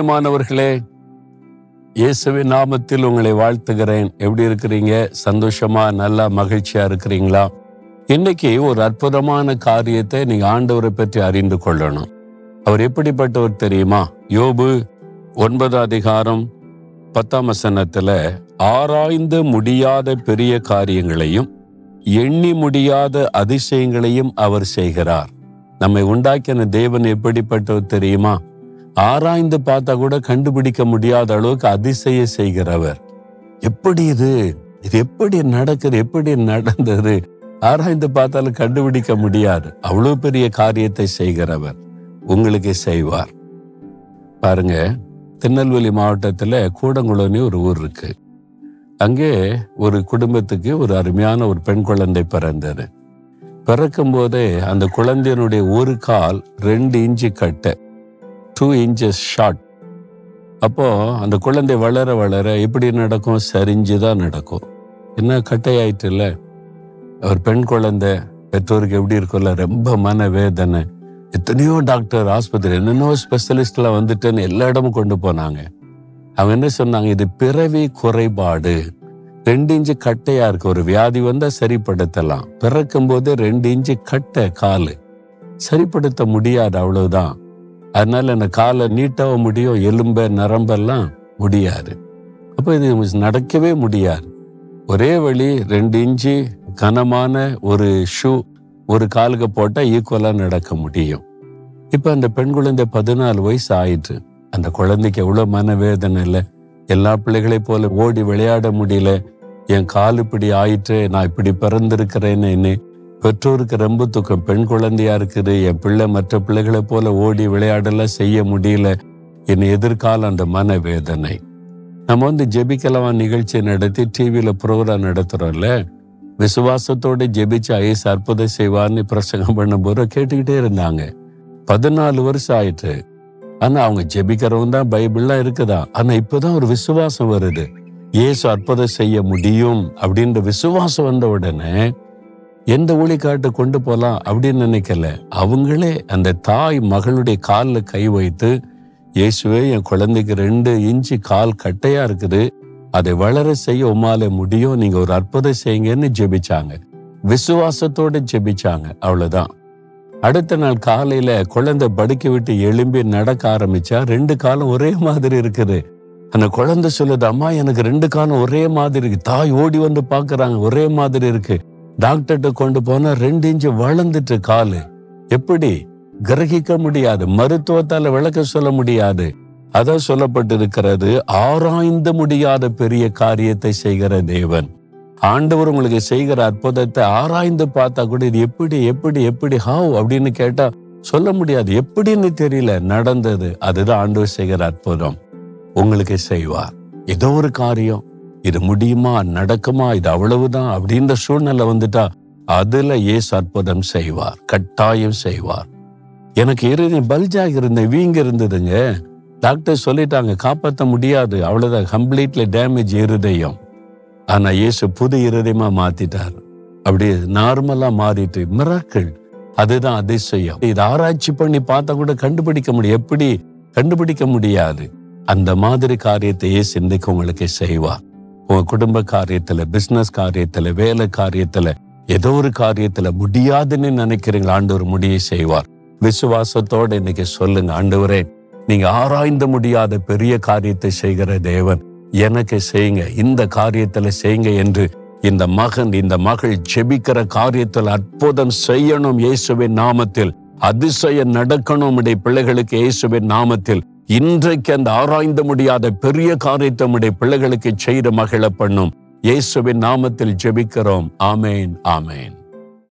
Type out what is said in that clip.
பிரியமானவர்களே இயேசுவின் நாமத்தில் உங்களை வாழ்த்துகிறேன். எப்படி இருக்கிறீங்க? சந்தோஷமா நல்லா மகிழ்ச்சியா இருக்கிறீங்களா? இன்னைக்கு ஒரு அற்புதமான காரியத்தை நீங்க ஆண்டவரை பற்றி அறிந்து கொள்ளணும். அவர் எப்படிப்பட்டவர் தெரியுமா? யோபு ஒன்பது அதிகாரம் பத்தாம் வசனத்துல ஆராய்ந்து முடியாத பெரிய காரியங்களையும் எண்ணி முடியாத அதிசயங்களையும் அவர் செய்கிறார். நம்மை உண்டாக்கின தேவன் எப்படிப்பட்டவர் தெரியுமா? ஆராய்ந்து பார்த்தா கூட கண்டுபிடிக்க முடியாத அளவுக்கு அதிசய செய்கிறவர். எப்படி இது? இது எப்படி நடக்குது? எப்படி நடந்தது? ஆராய்ந்து பார்த்தாலும் கண்டுபிடிக்க முடியாது. அவ்வளவு பெரிய காரியத்தை செய்கிறவர். உங்களுக்கு செய்வார். பாருங்க திருநெல்வேலி மாவட்டத்தில் கூடங்குளம்னு ஒரு ஊர் இருக்கு. அங்கே ஒரு குடும்பத்துக்கு ஒரு அருமையான ஒரு பெண் குழந்தை பிறந்தது. பிறக்கும் போதே அந்த குழந்தையினுடைய ஒரு கால் ரெண்டு இன்ச்சு கட்டை. டூ இன்ச்சஸ் ஷார்ட் அப்போது அந்த குழந்தை வளர வளர எப்படி நடக்கும்? சரிஞ்சு தான் நடக்கும். என்ன கட்டையாயிட்டுல அவர் பெண் குழந்தை பெற்றோருக்கு எப்படி இருக்கும்ல? ரொம்ப மன வேதனை. எத்தனையோ டாக்டர் ஆஸ்பத்திரி என்னென்னோ ஸ்பெஷலிஸ்ட்லாம் வந்துட்டுன்னு எல்லா இடமும் கொண்டு போனாங்க. அவங்க என்ன சொன்னாங்க? இது பிறவி குறைபாடு. ரெண்டு இன்ச்சு கட்டையா இருக்கு. ஒரு வியாதி வந்தா சரிப்படுத்தலாம். பிறக்கும் போதே ரெண்டு இன்ச்சு கட்டை காலு. சரிப்படுத்த முடியாது அவ்வளவுதான். அதனால அந்த காலை நீட்டவும் முடியும் எலும்ப நரம்பெல்லாம் முடியாது. அப்போ இது நடக்கவே முடியாது. ஒரே வழி ரெண்டு இன்ச்சு கனமான ஒரு ஷூ ஒரு காலுக்கு போட்டால் ஈக்குவலாக நடக்க முடியும். இப்போ அந்த பெண் குழந்தை பதினாலு வயசு ஆயிட்டு அந்த குழந்தைக்கு எவ்வளோ மனவேதனை இல்லை. எல்லா பிள்ளைகளை போல ஓடி விளையாட முடியல. என் கால் இப்படி ஆயிட்டு நான் இப்படி பிறந்திருக்கிறேன்னு பெற்றோருக்கு ரொம்ப துக்கம். பெண் குழந்தையா இருக்குது என் பிள்ளை மற்ற பிள்ளைகளை போல ஓடி விளையாடலாம் செய்ய முடியல. என் எதிர்காலம் அந்த மன வேதனை நம்ம வந்து ஜெபிக்கலவா நிகழ்ச்சி நடத்தி டிவியில ப்ரோக்ராம் நடத்துறோம்ல? விசுவாசத்தோட ஜெபிச்சு ஐஎஸ் அற்புதம் செய்வார்னு பிரசங்கம் பண்ண போற கேட்டுக்கிட்டே இருந்தாங்க. பதினாலு வருஷம் ஆயிட்டு. ஆனா அவங்க ஜெபிக்கிறவங்க தான் பைபிள்லாம் இருக்குதா? ஆனா இப்பதான் ஒரு விசுவாசம் வருது. ஏசு அற்புதம் செய்ய முடியும் அப்படின்ற விசுவாசம் வந்த உடனே எந்த ஒளிக்காட்டு கொண்டு போலாம் அப்படின்னு நினைக்கல. அவங்களே அந்த தாய் மகளுடைய காலில் கை வைத்து இயேசுவே என் குழந்தைக்கு ரெண்டு இன்ச்சு கால் கட்டையா இருக்குது. அதை வளர செய்ய உமால முடியும். நீங்க ஒரு அற்புதம் செய்யுங்கன்னு ஜெபிச்சாங்க. விசுவாசத்தோடு ஜெபிச்சாங்க. அவ்வளவுதான். அடுத்த நாள் காலையில குழந்தை படுக்க விட்டு எழும்பி நடக்க ஆரம்பிச்சா ரெண்டு காலம் ஒரே மாதிரி இருக்குது. அந்த குழந்தை சொல்லுது அம்மா எனக்கு ரெண்டு காலம் ஒரே மாதிரி இருக்கு. தாய் ஓடி வந்து பாக்குறாங்க ஒரே மாதிரி இருக்கு. டாக்டர்கிட்ட கொண்டு போனா ரெண்டு இன்ச்சு வளர்ந்துட்டு காலு. எப்படி? கிரகிக்க முடியாது. மருத்துவத்தால விளக்க சொல்ல முடியாது. அதான் சொல்லப்பட்டிருக்கிறது ஆராய்ந்து முடியாத பெரிய காரியத்தை செய்கிற தேவன். ஆண்டவர் உங்களுக்கு செய்கிற அற்புதத்தை ஆராய்ந்து பார்த்தா கூட இது எப்படி எப்படி எப்படி ஹாவ் அப்படின்னு கேட்டா சொல்ல முடியாது. எப்படின்னு தெரியல. நடந்தது. அதுதான் ஆண்டவர் செய்கிற அற்புதம். உங்களுக்கு செய்வார். ஏதோ ஒரு காரியம். இது முடியுமா? நடக்குமா? இது அவ்வளவுதான் அப்படின்ற சூழ்நிலை வந்துட்டா அதுல ஏசு அற்புதம் செய்வார் கட்டாயம் செய்வார். எனக்கு இறுதி பல்ஜாக இருந்த வீங்க இருந்ததுங்க. டாக்டர் சொல்லிட்டாங்க காப்பாற்ற முடியாது அவ்வளவுதான் கம்ப்ளீட்லி டேமேஜ் இருதயம். ஆனா இயேசு புது இருதயமா மாத்திட்டார். அப்படியே நார்மலா மாறிட்டு மிராக்கள் அதுதான் அதிசயம். இது ஆராய்ச்சி பண்ணி பார்த்தா கூட கண்டுபிடிக்க முடியும். எப்படி? கண்டுபிடிக்க முடியாது. அந்த மாதிரி காரியத்தை இயேசு இன்னைக்கு உங்களுக்கு செய்வார். உங்க குடும்ப காரியத்துல பிசினஸ் காரியத்துல வேலை காரியத்துல ஏதோ ஒரு காரியத்துல முடியாதுன்னு நினைக்கிறீங்களா? ஆண்டவர் முடிய செய்வார். விசுவாசத்தோட இன்னைக்கு சொல்லுங்க ஆண்டவரே நீங்க ஆராய்ந்து முடியாத பெரிய காரியத்தை செய்கிற தேவன் எனக்கு செய்யுங்க இந்த காரியத்துல செய்யுங்க என்று இந்த மகன் இந்த மகள் ஜெபிக்கிற காரியத்தில் அற்புதம் செய்யணும் இயேசுவின் நாமத்தில் அதிசயம் நடக்கணும் உடைய பிள்ளைகளுக்கு இயேசுவின் நாமத்தில். இன்றைக்கு அந்த ஆராய்ந்து முடியாத பெரிய காரியத்தை உடைய பிள்ளைகளுக்கு செய்து மகிழ பண்ணும். இயேசுவின் நாமத்தில் ஜெபிக்கிறோம். ஆமேன் ஆமேன்.